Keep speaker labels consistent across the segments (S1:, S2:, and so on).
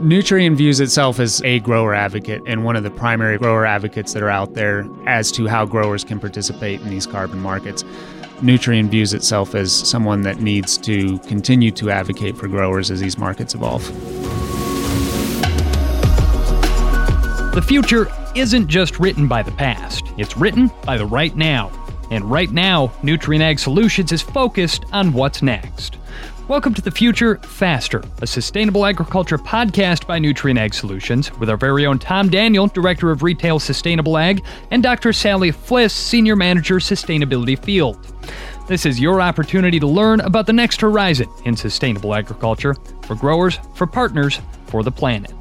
S1: Nutrien views itself as a grower advocate and one of the primary grower advocates that are out there as to how growers can participate in these carbon markets. Nutrien views itself as someone that needs to continue to advocate for growers as these markets evolve.
S2: The future isn't just written by the past, it's written by the right now. And right now, Nutrien Ag Solutions is focused on what's next. Welcome to the Future Faster, a sustainable agriculture podcast by Nutrien Ag Solutions, with our very own Tom Daniel, Director of Retail Sustainable Ag, and Dr. Sally Fliss, Senior Manager, Sustainability Field. This is your opportunity to learn about the next horizon in sustainable agriculture for growers, for partners, for the planet.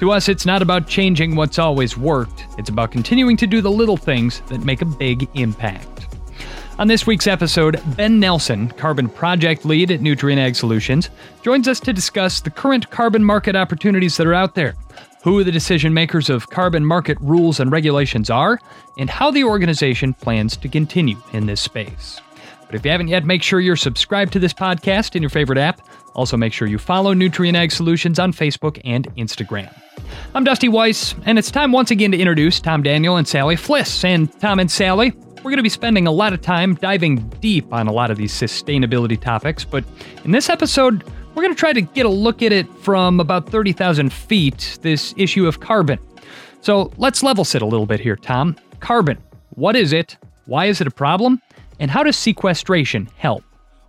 S2: To us, it's not about changing what's always worked, it's about continuing to do the little things that make a big impact. On this week's episode, Ben Nelson, Carbon Project Lead at Nutrien Ag Solutions, joins us to discuss the current carbon market opportunities that are out there, who the decision makers of carbon market rules and regulations are, and how the organization plans to continue in this space. But if you haven't yet, make sure you're subscribed to this podcast in your favorite app. Also, make sure you follow Nutrien Ag Solutions on Facebook and Instagram. I'm Dusty Weiss, and it's time once again to introduce Tom Daniel and Sally Fliss. And Tom and Sally, we're going to be spending a lot of time diving deep on a lot of these sustainability topics, but in this episode, we're going to try to get a look at it from about 30,000 feet this issue of carbon. So let's level set a little bit here, Tom. Carbon, what is it? Why is it a problem? And how does sequestration help?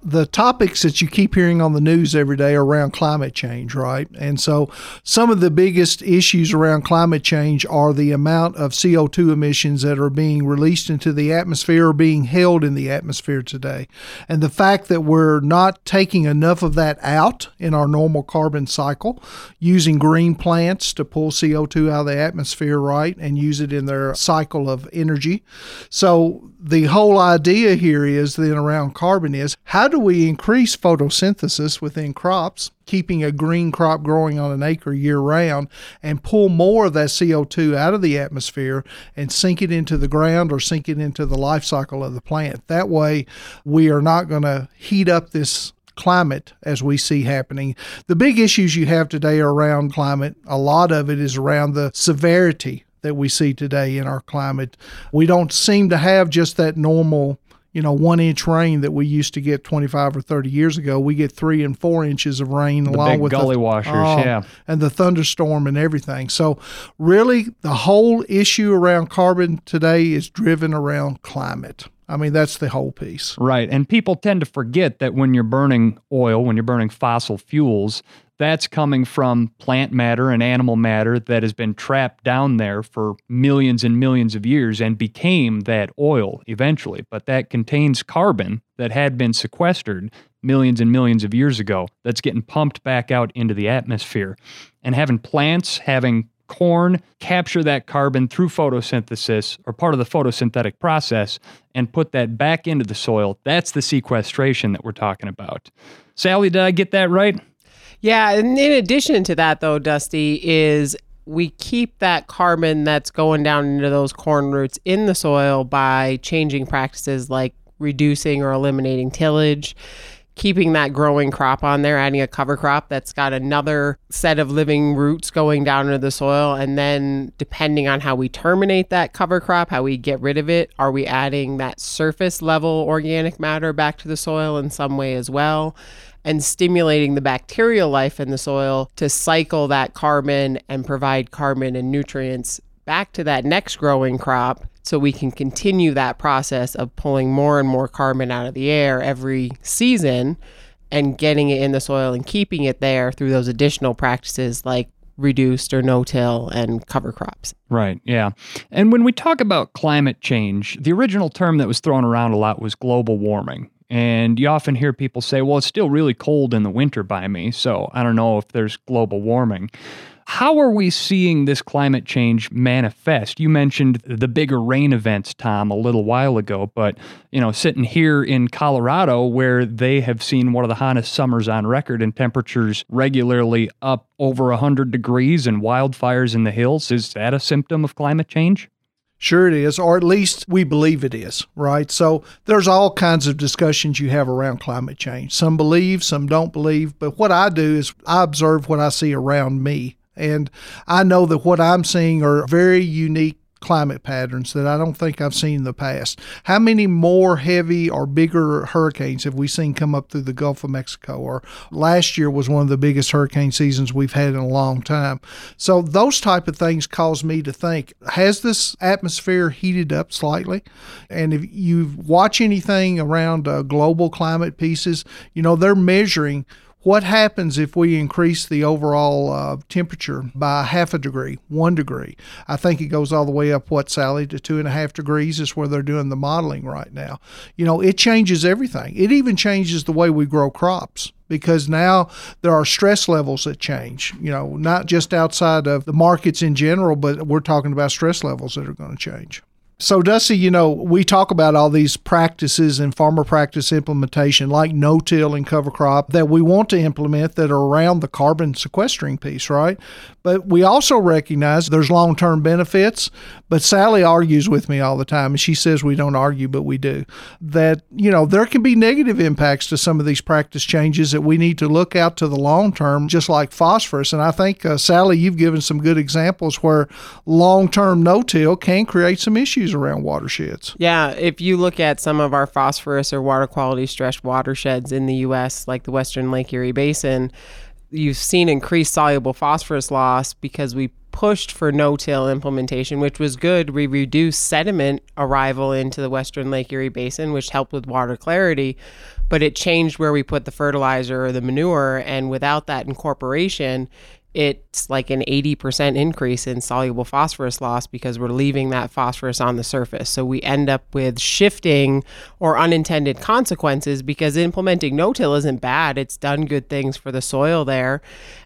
S3: The topics that you keep hearing on the news every day are around climate change, right? And so some of the biggest issues around climate change are the amount of CO2 emissions that are being released into the atmosphere or being held in the atmosphere today. And the fact that we're not taking enough of that out in our normal carbon cycle, using green plants to pull CO2 out of the atmosphere, right, and use it in their cycle of energy. So the whole idea here is then around carbon is how do we increase photosynthesis within crops, keeping a green crop growing on an acre year round, and pull more of that CO2 out of the atmosphere and sink it into the ground or sink it into the life cycle of the plant? That way, we are not going to heat up this climate as we see happening. The big issues you have today are around climate. A lot of it is around the severity that we see today in our climate. We don't seem to have just that normal you know, one inch rain that we used to get 25 or 30 years ago. We get three and four inches of rain
S2: the
S3: along with
S2: gully the, washers, oh, yeah,
S3: and the thunderstorm and everything. So, really, the whole issue around carbon today is driven around climate. I mean, that's the whole piece.
S2: Right. And people tend to forget that when you're burning oil, when you're burning fossil fuels, that's coming from plant matter and animal matter that has been trapped down there for millions and millions of years and became that oil eventually. But that contains carbon that had been sequestered millions and millions of years ago that's getting pumped back out into the atmosphere. And having plants, having corn capture that carbon through photosynthesis or part of the photosynthetic process and put that back into the soil. That's the sequestration that we're talking about. Sally, did I get that right?
S4: Yeah, and in addition to that, though, Dusty, is we keep that carbon that's going down into those corn roots in the soil by changing practices like reducing or eliminating tillage, keeping that growing crop on there, adding a cover crop that's got another set of living roots going down into the soil. And then, depending on how we terminate that cover crop, how we get rid of it, are we adding that surface level organic matter back to the soil in some way as well? and stimulating the bacterial life in the soil to cycle that carbon and provide carbon and nutrients back to that next growing crop so we can continue that process of pulling more and more carbon out of the air every season and getting it in the soil and keeping it there through those additional practices like reduced or no till and cover crops.
S2: Right, yeah. And when we talk about climate change, the original term that was thrown around a lot was global warming. And you often hear people say, well, it's still really cold in the winter by me, so I don't know if there's global warming. How are we seeing this climate change manifest? You mentioned the bigger rain events, Tom, a little while ago, but you know, sitting here in Colorado where they have seen one of the hottest summers on record and temperatures regularly up over 100 degrees and wildfires in the hills, is that a symptom of climate change?
S3: Sure, it is, or at least we believe it is, right? So there's all kinds of discussions you have around climate change. Some believe, some don't believe. But what I do is I observe what I see around me. And I know that what I'm seeing are very unique climate patterns that I don't think I've seen in the past. How many more heavy or bigger hurricanes have we seen come up through the Gulf of Mexico? Or last year was one of the biggest hurricane seasons we've had in a long time. So those type of things cause me to think: Has this atmosphere heated up slightly? And if you watch anything around uh, global climate pieces, you know they're measuring what happens if we increase the overall uh, temperature by half a degree, one degree? I think it goes all the way up, what, Sally, to two and a half degrees is where they're doing the modeling right now. You know, it changes everything. It even changes the way we grow crops because now there are stress levels that change, you know, not just outside of the markets in general, but we're talking about stress levels that are going to change. So, Dusty, you know, we talk about all these practices and farmer practice implementation, like no till and cover crop, that we want to implement that are around the carbon sequestering piece, right? But we also recognize there's long term benefits. But Sally argues with me all the time, and she says we don't argue, but we do. That, you know, there can be negative impacts to some of these practice changes that we need to look out to the long term, just like phosphorus. And I think, uh, Sally, you've given some good examples where long term no till can create some issues around watersheds.
S4: Yeah, if you look at some of our phosphorus or water quality stressed watersheds in the U.S., like the Western Lake Erie Basin, you've seen increased soluble phosphorus loss because we pushed for no-till implementation, which was good. We reduced sediment arrival into the Western Lake Erie Basin, which helped with water clarity, but it changed where we put the fertilizer or the manure. And without that incorporation, it's like an 80% increase in soluble phosphorus loss because we're leaving that phosphorus on the surface. So we end up with shifting or unintended consequences because implementing no till isn't bad. It's done good things for the soil there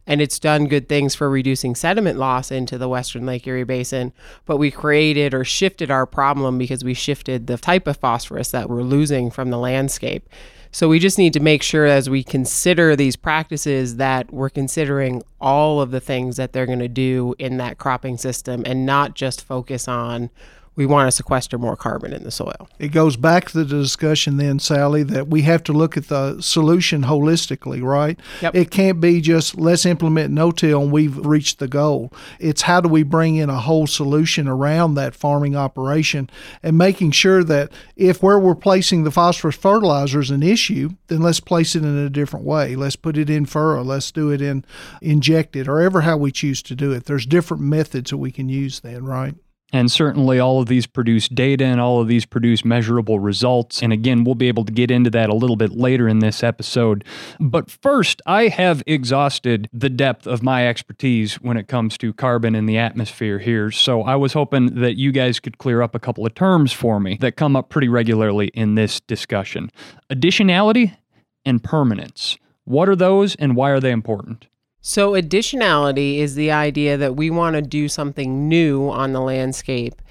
S4: and it's done good things for reducing sediment loss into the Western Lake Erie Basin. But we created or shifted our problem because we shifted the type of phosphorus that we're losing from the landscape. So we just need to make sure as we consider these practices that we're considering all of the things that they're going to do in that cropping system and not just focus on we want to sequester more carbon in the soil.
S3: It goes back to the discussion then, Sally, that we have to look at the solution holistically, right?
S4: Yep.
S3: It can't be just let's implement no till and we've reached the goal. It's how do we bring in a whole solution around that farming operation and making sure that if where we're placing the phosphorus fertilizer is an issue, then let's place it in a different way. Let's put it in furrow, let's do it in injected, or ever how we choose to do it. There's different methods that we can use then, right?
S2: And certainly, all of these produce data and all of these produce measurable results. And again, we'll be able to get into that a little bit later in this episode. But first, I have exhausted the depth of my expertise when it comes to carbon in the atmosphere here. So I was hoping that you guys could clear up a couple of terms for me that come up pretty regularly in this discussion additionality and permanence. What are those and why are they important?
S4: So, additionality is the idea that we want to do something new on the landscape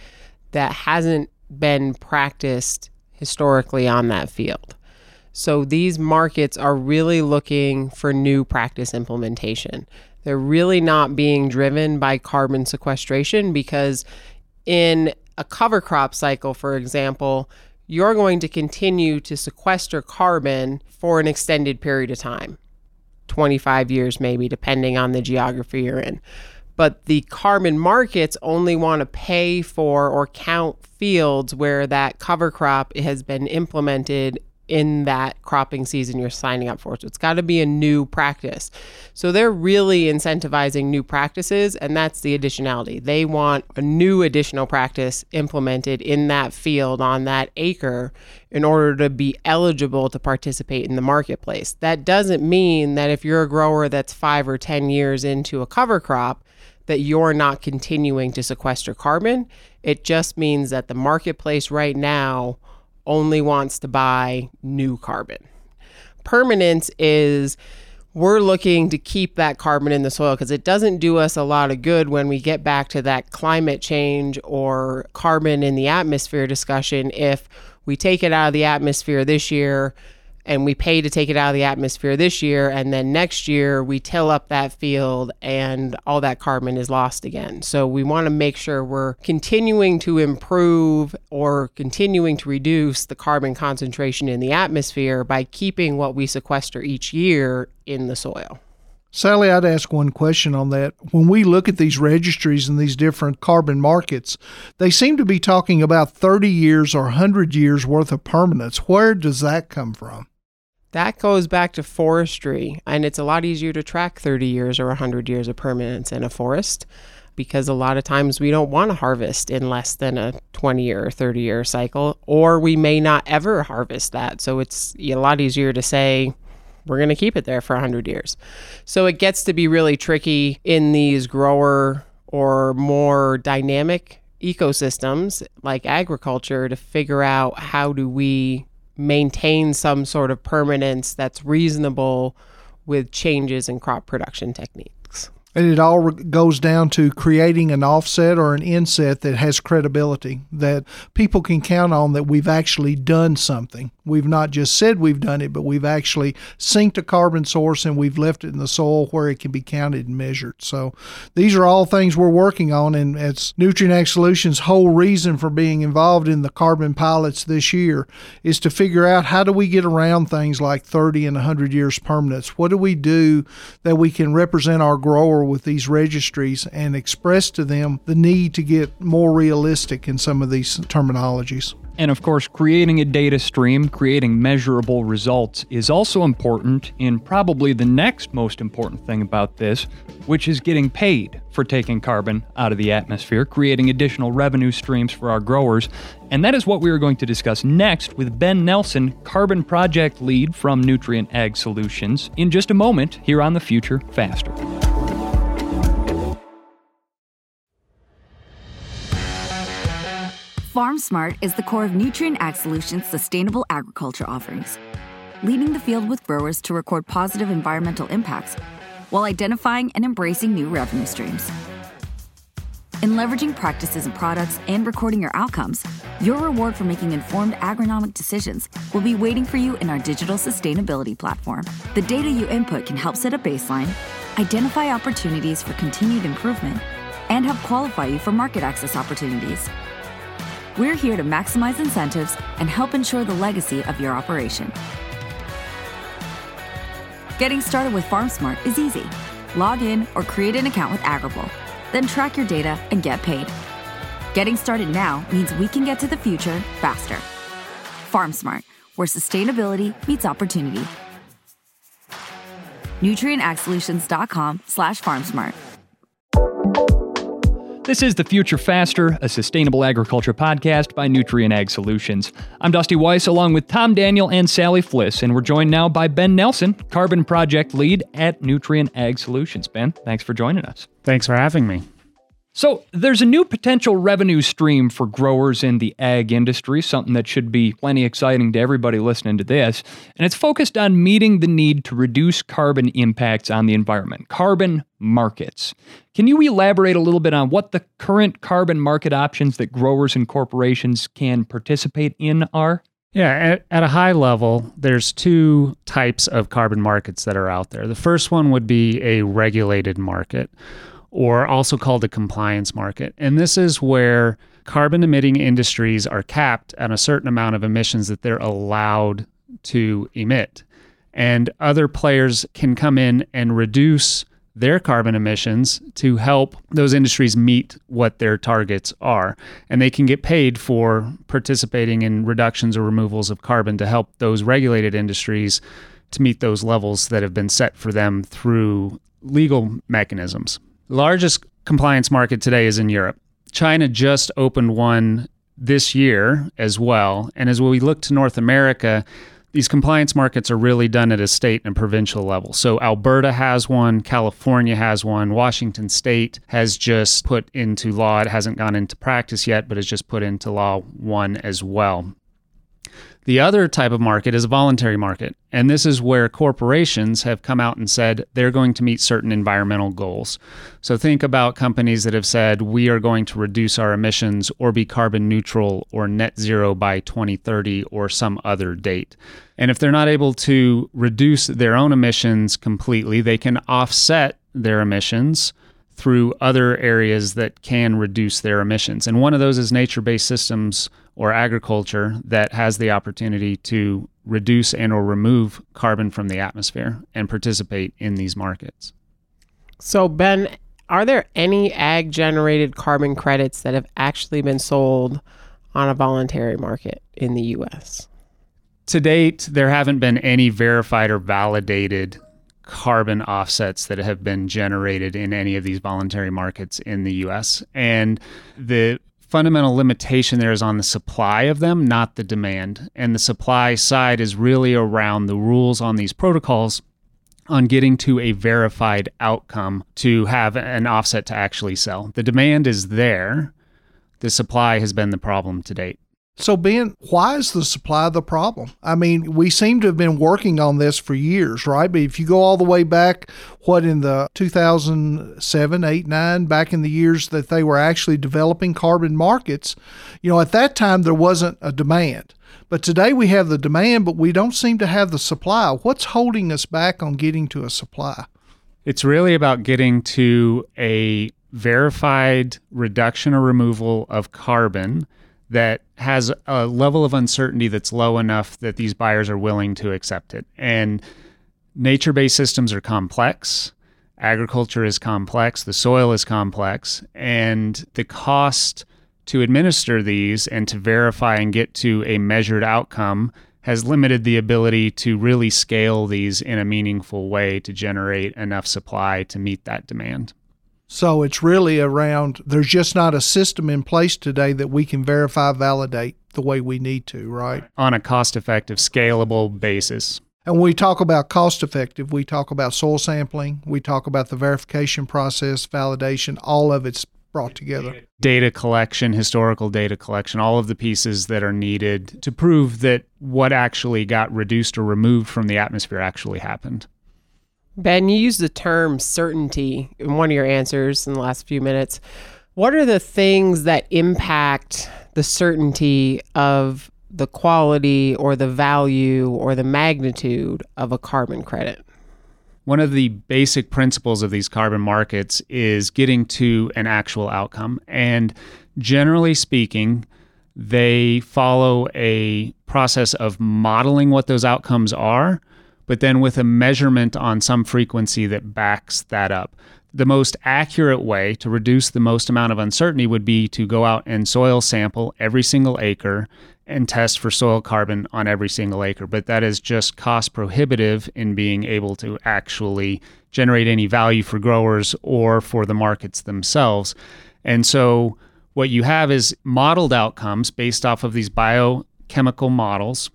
S4: that hasn't been practiced historically on that field. So, these markets are really looking for new practice implementation. They're really not being driven by carbon sequestration because, in a cover crop cycle, for example, you're going to continue to sequester carbon for an extended period of time 25 years, maybe, depending on the geography you're in. But the carbon markets only want to pay for or count fields where that cover crop has been implemented in that cropping season you're signing up for. So it's got to be a new practice. So they're really incentivizing new practices, and that's the additionality. They want a new additional practice implemented in that field on that acre in order to be eligible to participate in the marketplace. That doesn't mean that if you're a grower that's five or 10 years into a cover crop, that you're not continuing to sequester carbon. It just means that the marketplace right now only wants to buy new carbon. Permanence is we're looking to keep that carbon in the soil because it doesn't do us a lot of good when we get back to that climate change or carbon in the atmosphere discussion if we take it out of the atmosphere this year and we pay to take it out of the atmosphere this year and then next year we till up that field and all that carbon is lost again so we want to make sure we're continuing to improve or continuing to reduce the carbon concentration in the atmosphere by keeping what we sequester each year in the soil
S3: Sally, I'd ask one question on that. When we look at these registries and these different carbon markets, they seem to be talking about 30 years or 100 years worth of permanence. Where does that come from?
S4: That goes back to forestry, and it's a lot easier to track 30 years or 100 years of permanence in a forest because a lot of times we don't want to harvest in less than a 20 year or 30 year cycle, or we may not ever harvest that. So it's a lot easier to say, we're going to keep it there for 100 years. So it gets to be really tricky in these grower or more dynamic ecosystems like agriculture to figure out how do we maintain some sort of permanence that's reasonable with changes in crop production techniques.
S3: And it all goes down to creating an offset or an inset that has credibility, that people can count on that we've actually done something. We've not just said we've done it, but we've actually synced a carbon source and we've left it in the soil where it can be counted and measured. So these are all things we're working on, and it's Nutrien Ag Solutions' whole reason for being involved in the carbon pilots this year is to figure out how do we get around things like 30 and 100 years permanence. What do we do that we can represent our grower with these registries and express to them the need to get more realistic in some of these terminologies.
S2: And of course, creating a data stream, creating measurable results is also important in probably the next most important thing about this, which is getting paid for taking carbon out of the atmosphere, creating additional revenue streams for our growers. And that is what we are going to discuss next with Ben Nelson, Carbon Project Lead from Nutrien Ag Solutions, in just a moment here on The Future Faster.
S5: FarmSmart is the core of Nutrien Ag Solutions' sustainable agriculture offerings, leading the field with growers to record positive environmental impacts while identifying and embracing new revenue streams. In leveraging practices and products and recording your outcomes, your reward for making informed agronomic decisions will be waiting for you in our digital sustainability platform. The data you input can help set a baseline, identify opportunities for continued improvement, and help qualify you for market access opportunities. We're here to maximize incentives and help ensure the legacy of your operation. Getting started with FarmSmart is easy. Log in or create an account with Agrible, then track your data and get paid. Getting started now means we can get to the future faster. FarmSmart, where sustainability meets opportunity. NutrienAgSolutions.com slash FarmSmart.
S2: This is The Future Faster, a sustainable agriculture podcast by Nutrien Ag Solutions. I'm Dusty Weiss along with Tom Daniel and Sally Fliss, and we're joined now by Ben Nelson, Carbon Project Lead at Nutrien Ag Solutions. Ben, thanks for joining us.
S1: Thanks for having me.
S2: So, there's a new potential revenue stream for growers in the ag industry, something that should be plenty exciting to everybody listening to this. And it's focused on meeting the need to reduce carbon impacts on the environment carbon markets. Can you elaborate a little bit on what the current carbon market options that growers and corporations can participate in are?
S1: Yeah, at, at, a high level, there's two types of carbon markets that are out there. The first one would be a regulated market or also called a compliance market. And this is where carbon emitting industries are capped at a certain amount of emissions that they're allowed to emit. And other players can come in and reduce their carbon emissions to help those industries meet what their targets are. And they can get paid for participating in reductions or removals of carbon to help those regulated industries to meet those levels that have been set for them through legal mechanisms largest compliance market today is in Europe. China just opened one this year as well. And as we look to North America, these compliance markets are really done at a state and provincial level. So Alberta has one, California has one, Washington State has just put into law, it hasn't gone into practice yet, but it's just put into law one as well. The other type of market is a voluntary market. And this is where corporations have come out and said they're going to meet certain environmental goals. So think about companies that have said we are going to reduce our emissions or be carbon neutral or net zero by 2030 or some other date. And if they're not able to reduce their own emissions completely, they can offset their emissions through other areas that can reduce their emissions. And one of those is nature based systems or agriculture that has the opportunity to reduce and or remove carbon from the atmosphere and participate in these markets.
S4: So Ben, are there any ag generated carbon credits that have actually been sold on a voluntary market in the US?
S1: To date, there haven't been any verified or validated carbon offsets that have been generated in any of these voluntary markets in the US. And the fundamental limitation there is on the supply of them, not the demand. And the supply side is really around the rules on these protocols on getting to a verified outcome to have an offset to actually sell. The demand is there. The supply has been the problem to date.
S3: So, Ben, why is the supply the problem? I mean, we seem to have been working on this for years, right? But if you go all the way back, what, in the 2007, 8, 9, back in the years that they were actually developing carbon markets, you know, at that time there wasn't a demand. But today we have the demand, but we don't seem to have the supply. What's holding us back on getting to a supply?
S1: It's really about getting to a verified reduction or removal of carbon that has a level of uncertainty that's low enough that these buyers are willing to accept it. And nature based systems are complex. Agriculture is complex. The soil is complex. And the cost to administer these and to verify and get to a measured outcome has limited the ability to really scale these in a meaningful way to generate enough supply to meet that demand.
S3: So it's really around there's just not a system in place today that we can verify, validate the way we need to, right?
S1: On a cost effective, scalable basis.
S3: And when we talk about cost effective, we talk about soil sampling, we talk about the verification process, validation, all of it's brought together.
S1: Data collection, historical data collection, all of the pieces that are needed to prove that what actually got reduced or removed from the atmosphere actually happened.
S4: Ben, you used the term certainty in one of your answers in the last few minutes. What are the things that impact the certainty of the quality or the value or the magnitude of a carbon credit?
S1: One of the basic principles of these carbon markets is getting to an actual outcome. And generally speaking, they follow a process of modeling what those outcomes are but then with a measurement on some frequency that backs that up. The most accurate way to reduce the most amount of uncertainty would be to go out and soil sample every single acre and test for soil carbon on every single acre. But that is just cost prohibitive in being able to actually generate any value for growers or for the markets themselves. And so what you have is modeled outcomes based off of these biochemical models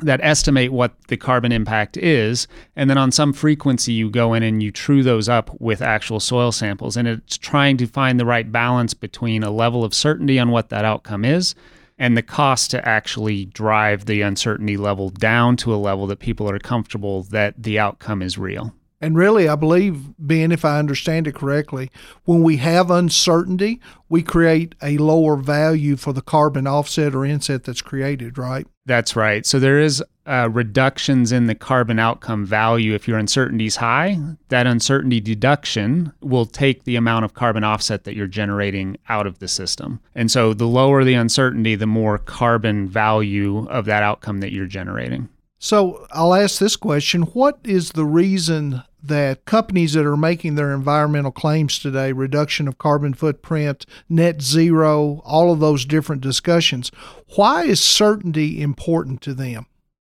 S1: that estimate what the carbon impact is. And then on some frequency, you go in and you true those up with actual soil samples. And it's trying to find the right balance between a level of certainty on what that outcome is and the cost to actually drive the uncertainty level down to a level that people are comfortable that the outcome is real.
S3: And really, I believe, Ben, if I understand it correctly, when we have uncertainty, we create a lower value for the carbon offset or inset that's created, right?
S1: That's right. So there is uh, reductions in the carbon outcome value if your uncertainty is high. That uncertainty deduction will take the amount of carbon offset that you're generating out of the system. And so the lower the uncertainty, the more carbon value of that outcome that you're generating.
S3: So I'll ask this question What is the reason that companies that are making their environmental claims today, reduction of carbon footprint, net zero, all of those different discussions, why is certainty important to them?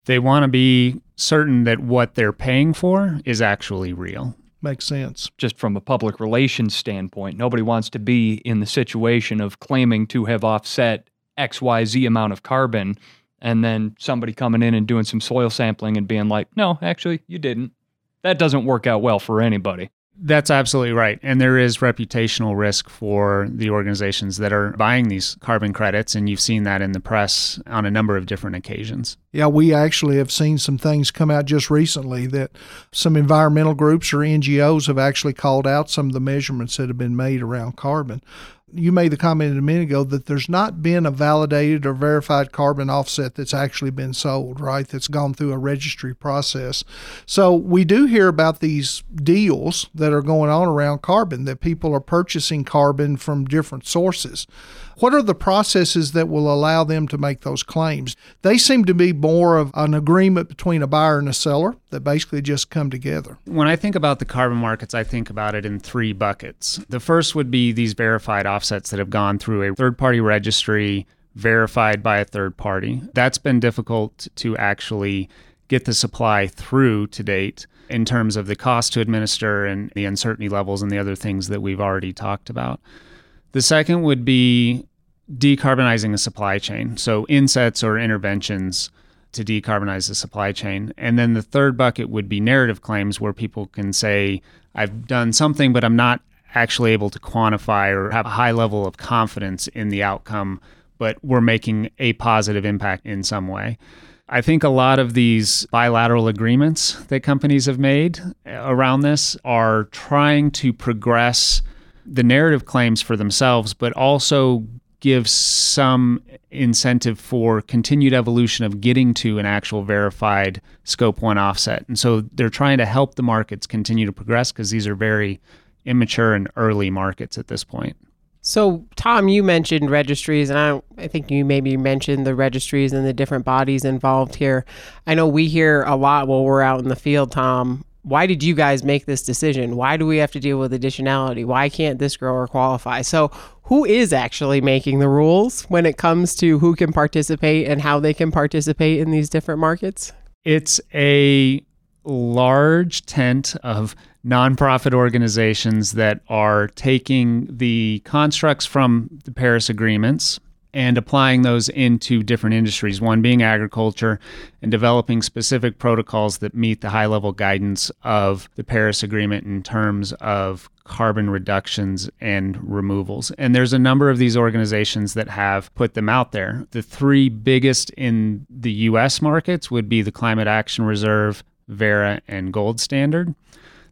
S1: They want to be certain that what they're paying for is actually real.
S3: Makes sense.
S2: Just from a public relations standpoint, nobody wants to be in the situation of claiming to have offset XYZ amount of carbon and then somebody coming in and doing some soil sampling and being like, no, actually, you didn't. That doesn't work out well for anybody.
S1: That's absolutely right. And there is reputational risk for the organizations that are buying these carbon credits. And you've seen that in the press on a number of different occasions.
S3: Yeah, we actually have seen some things come out just recently that some environmental groups or NGOs have actually called out some of the measurements that have been made around carbon you made the comment a minute ago that there's not been a validated or verified carbon offset that's actually been sold, right? That's gone through a registry process. So we do hear about these deals that are going on around carbon, that people are purchasing carbon from different sources. What are the processes that will allow them to make those claims? They seem to be more of an agreement between a buyer and a seller that basically just come together.
S1: When I think about the carbon markets, I think about it in three buckets. The first would be these verified offsets that have gone through a third party registry verified by a third party. That's been difficult to actually get the supply through to date in terms of the cost to administer and the uncertainty levels and the other things that we've already talked about. The second would be decarbonizing a supply chain. So, insets or interventions to decarbonize the supply chain. And then the third bucket would be narrative claims where people can say, I've done something, but I'm not actually able to quantify or have a high level of confidence in the outcome, but we're making a positive impact in some way. I think a lot of these bilateral agreements that companies have made around this are trying to progress the narrative claims for themselves, but also give some incentive for continued evolution of getting to an actual verified scope one offset. And so they're trying to help the markets continue to progress because these are very immature and early markets at this point.
S4: So, Tom, you mentioned registries, and I, I think you maybe mentioned the registries and the different bodies involved here. I know we hear a lot while we're out in the field, Tom, why did you guys make this decision? Why do we have to deal with additionality? Why can't this grower qualify? So, who is actually making the rules when it comes to who can participate and how they can participate in these different markets?
S1: It's a large tent of nonprofit organizations that are taking the constructs from the Paris agreements and applying those into different industries, one being agriculture, and developing specific protocols that meet the high level guidance of the Paris Agreement in terms of carbon reductions and removals. And there's a number of these organizations that have put them out there. The three biggest in the US markets would be the Climate Action Reserve, Verra, and Gold Standard.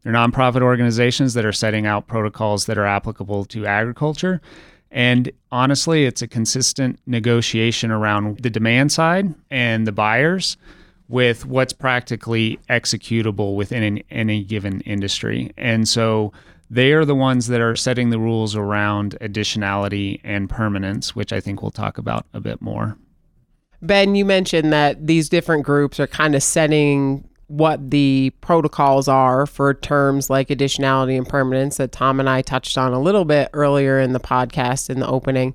S1: They're nonprofit organizations that are setting out protocols that are applicable to agriculture. And honestly, it's a consistent negotiation around the demand side and the buyers with what's practically executable within an, any given industry. And so they are the ones that are setting the rules around additionality and permanence, which I think we'll talk about a bit more.
S4: Ben, you mentioned that these different groups are kind of setting what the protocols are for terms like additionality and permanence that Tom and I touched on a little bit earlier in the podcast in the opening.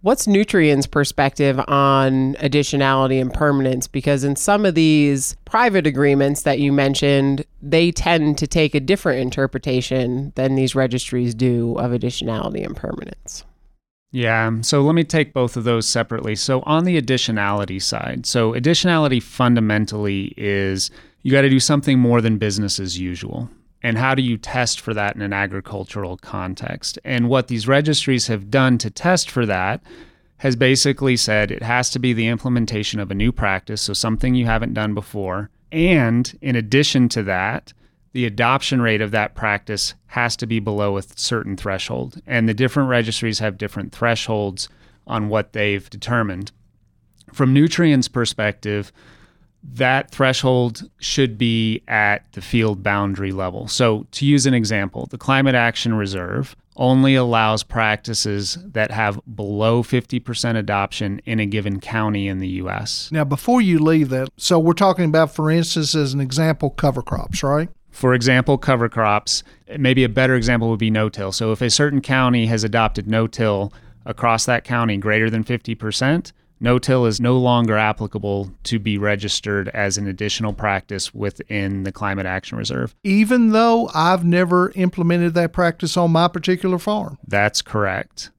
S4: What's Nutrien's perspective on additionality and permanence? Because in some of these private agreements that you mentioned, they tend to take a different interpretation than these registries do of additionality and permanence.
S1: Yeah, um, so let me take both of those separately. So, on the additionality side, so additionality fundamentally is you got to do something more than business as usual. And how do you test for that in an agricultural context? And what these registries have done to test for that has basically said it has to be the implementation of a new practice, so something you haven't done before. And in addition to that, the adoption rate of that practice has to be below a certain threshold. And the different registries have different thresholds on what they've determined. From Nutrien's perspective, that threshold should be at the field boundary level. So, to use an example, the Climate Action Reserve only allows practices that have below 50% adoption in a given county in the US.
S3: Now, before you leave that, so we're talking about, for instance, as an example, cover crops, right?
S1: For example, cover crops, maybe a better example would be no till. So, if a certain county has adopted no till across that county greater than 50%, no-till is no longer applicable to be registered as an additional practice within the Climate Action Reserve.
S3: Even though I've never implemented that practice on my particular farm.
S1: That's correct.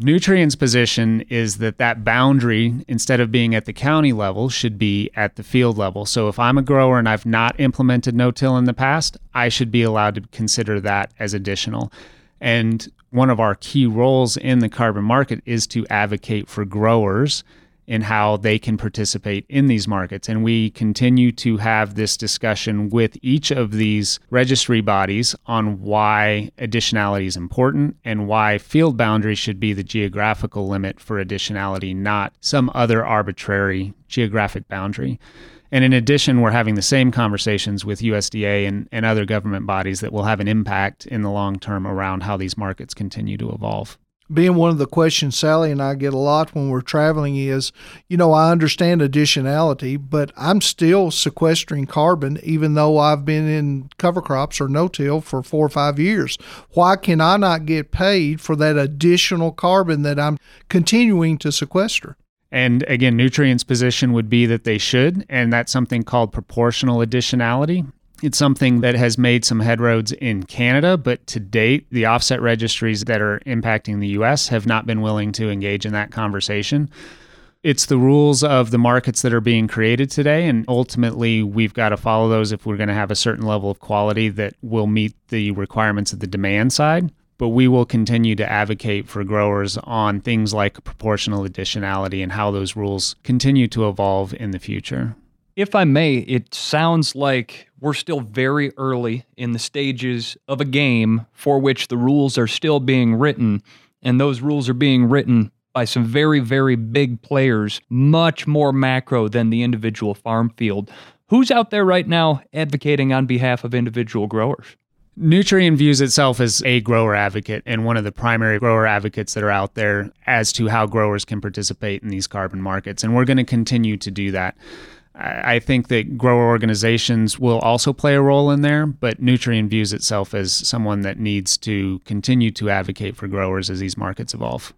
S1: Nutrien's position is that that boundary, instead of being at the county level, should be at the field level. So if I'm a grower and I've not implemented no till in the past, I should be allowed to consider that as additional. And one of our key roles in the carbon market is to advocate for growers in how they can participate in these markets. And we continue to have this discussion with each of these registry bodies on why additionality is important and why field boundaries should be the geographical limit for additionality, not some other arbitrary geographic boundary. And in addition, we're having the same conversations with USDA and, and other government bodies that will have an impact in the long term around how these markets continue to evolve
S3: being one of the questions Sally and I get a lot when we're traveling is, you know, I understand additionality, but I'm still sequestering carbon even though I've been in cover crops or no till for four or five years. Why can I not get paid for that additional carbon that I'm continuing to sequester?
S1: And again, Nutrien's position would be that they should, and that's something called proportional additionality. It's something that has made some headroads in Canada, but to date, the offset registries that are impacting the US have not been willing to engage in that conversation. It's the rules of the markets that are being created today, and ultimately, we've got to follow those if we're going to have a certain level of quality that will meet the requirements of the demand side. But we will continue to advocate for growers on things like proportional additionality and how those rules continue to evolve in the future.
S2: If I may, it sounds like we're still very early in the stages of a game for which the rules are still being written, and those rules are being written by some very, very big players, much more macro than the individual farm field. Who's out there right now advocating on behalf of individual growers?
S1: Nutrien views itself as a grower advocate and one of the primary grower advocates that are out there as to how growers can participate in these carbon markets. And we're going to continue to do that. I think that grower organizations will also play a role in there, but Nutrien views itself as someone that needs to continue to advocate for growers as these markets evolve.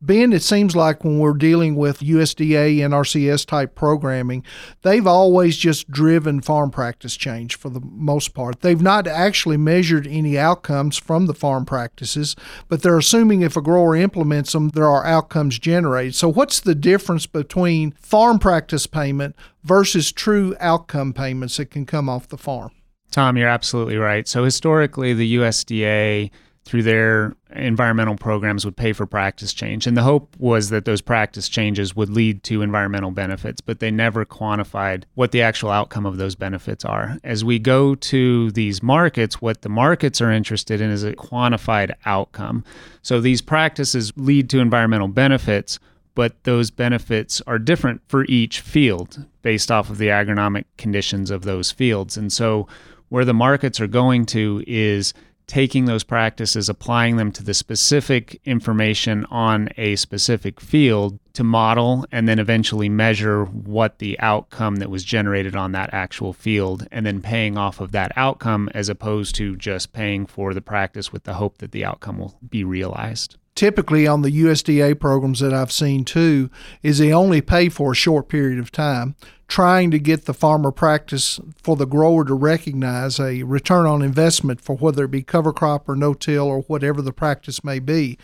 S3: Ben, it seems like when we're dealing with USDA NRCS type programming, they've always just driven farm practice change for the most part. They've not actually measured any outcomes from the farm practices, but they're assuming if a grower implements them, there are outcomes generated. So, what's the difference between farm practice payment versus true outcome payments that can come off the farm?
S1: Tom, you're absolutely right. So, historically, the USDA through their environmental programs would pay for practice change. And the hope was that those practice changes would lead to environmental benefits, but they never quantified what the actual outcome of those benefits are. As we go to these markets, what the markets are interested in is a quantified outcome. So these practices lead to environmental benefits. But those benefits are different for each field based off of the agronomic conditions of those fields. And so, where the markets are going to is taking those practices, applying them to the specific information on a specific field to model and then eventually measure what the outcome that was generated on that actual field and then paying off of that outcome as opposed to just paying for the practice with the hope that the outcome will be realized.
S3: Typically on the USDA programs that I've seen too is they only pay for a short period of time trying to get the farmer practice for the grower to recognize a return on investment for whether it be cover crop or no till or whatever the practice may be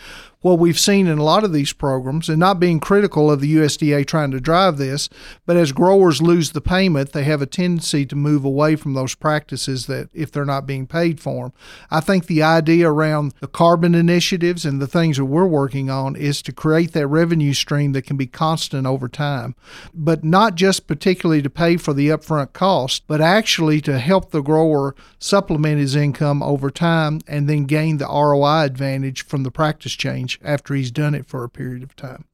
S3: what we've seen in a lot of these programs, and not being critical of the USDA trying to drive this, but as growers lose the payment, they have a tendency to move away from those practices that if they're not being paid for them. I think the idea around the carbon initiatives and the things that we're working on is to create that revenue stream that can be constant over time, but not just particularly to pay for the upfront cost, but actually to help the grower supplement his income over time and then gain the ROI advantage from the practice change after he's done it for a period of time.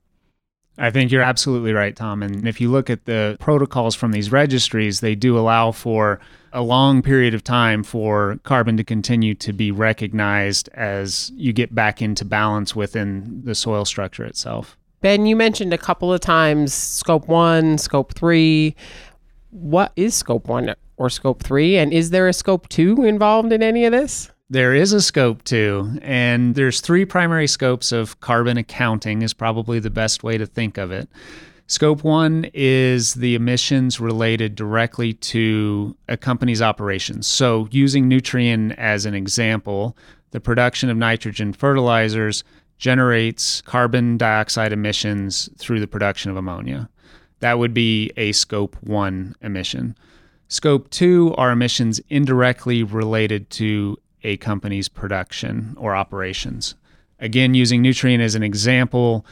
S1: I think you're absolutely right, Tom. And if you look at the protocols from these registries, they do allow for a long period of time for carbon to continue to be recognized as you get back into balance within the soil structure itself.
S4: Ben, you mentioned a couple of times scope one, scope three. What is scope one or scope three? And is there a scope two involved in any of this?
S1: There is a scope two, and there's three primary scopes of carbon accounting is probably the best way to think of it. Scope one is the emissions related directly to a company's operations. So, using Nutrien as an example, the production of nitrogen fertilizers generates carbon dioxide emissions through the production of ammonia. That would be a scope 1 emission. Scope 2 are emissions indirectly related to a company's production or operations. Again, using Nutrien as an example,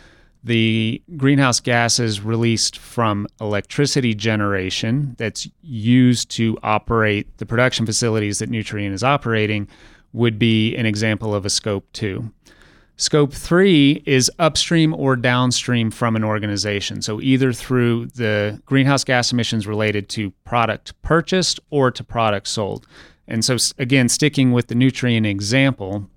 S1: the greenhouse gases released from electricity generation that's used to operate the production facilities that Nutrien is operating would be an example of a scope 2. Scope 3 is upstream or downstream from an organization. So, either through the greenhouse gas emissions related to product purchased or to product sold. And so, again, sticking with the Nutrien example,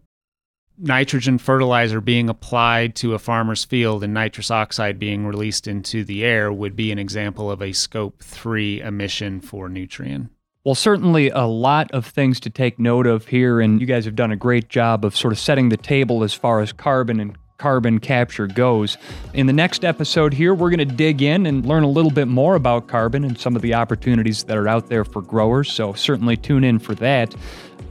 S1: nitrogen fertilizer being applied to a farmer's field and nitrous oxide being released into the air would be an example of a scope 3 emission for Nutrien.
S2: Well, certainly a lot of things to take note of here, and you guys have done a great job of sort of setting the table as far as carbon and carbon capture goes. In the next episode here, we're going to dig in and learn a little bit more about carbon and some of the opportunities that are out there for growers, so certainly tune in for that.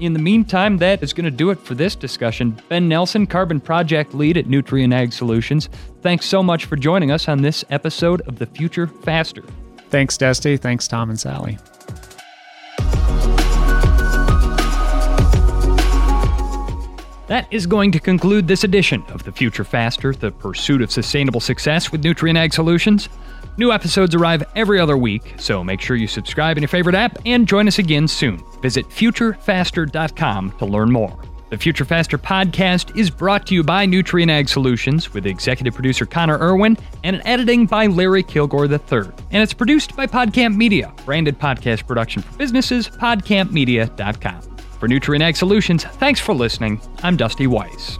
S2: In the meantime, that is going to do it for this discussion. Ben Nelson, Carbon Project Lead at Nutrien Ag Solutions, thanks so much for joining us on this episode of The Future Faster.
S1: Thanks, Dusty. Thanks, Tom and Sally.
S2: That is going to conclude this edition of The Future Faster, the pursuit of sustainable success with Nutrien Ag Solutions. New episodes arrive every other week, so make sure you subscribe in your favorite app and join us again soon. Visit futurefaster.com to learn more. The Future Faster podcast is brought to you by Nutrien Ag Solutions with executive producer Connor Irwin and an editing by Larry Kilgore III. And it's produced by Podcamp Media, branded podcast production for businesses, podcampmedia.com. For Nutrien Ag Solutions, thanks for listening. I'm Dusty Weiss.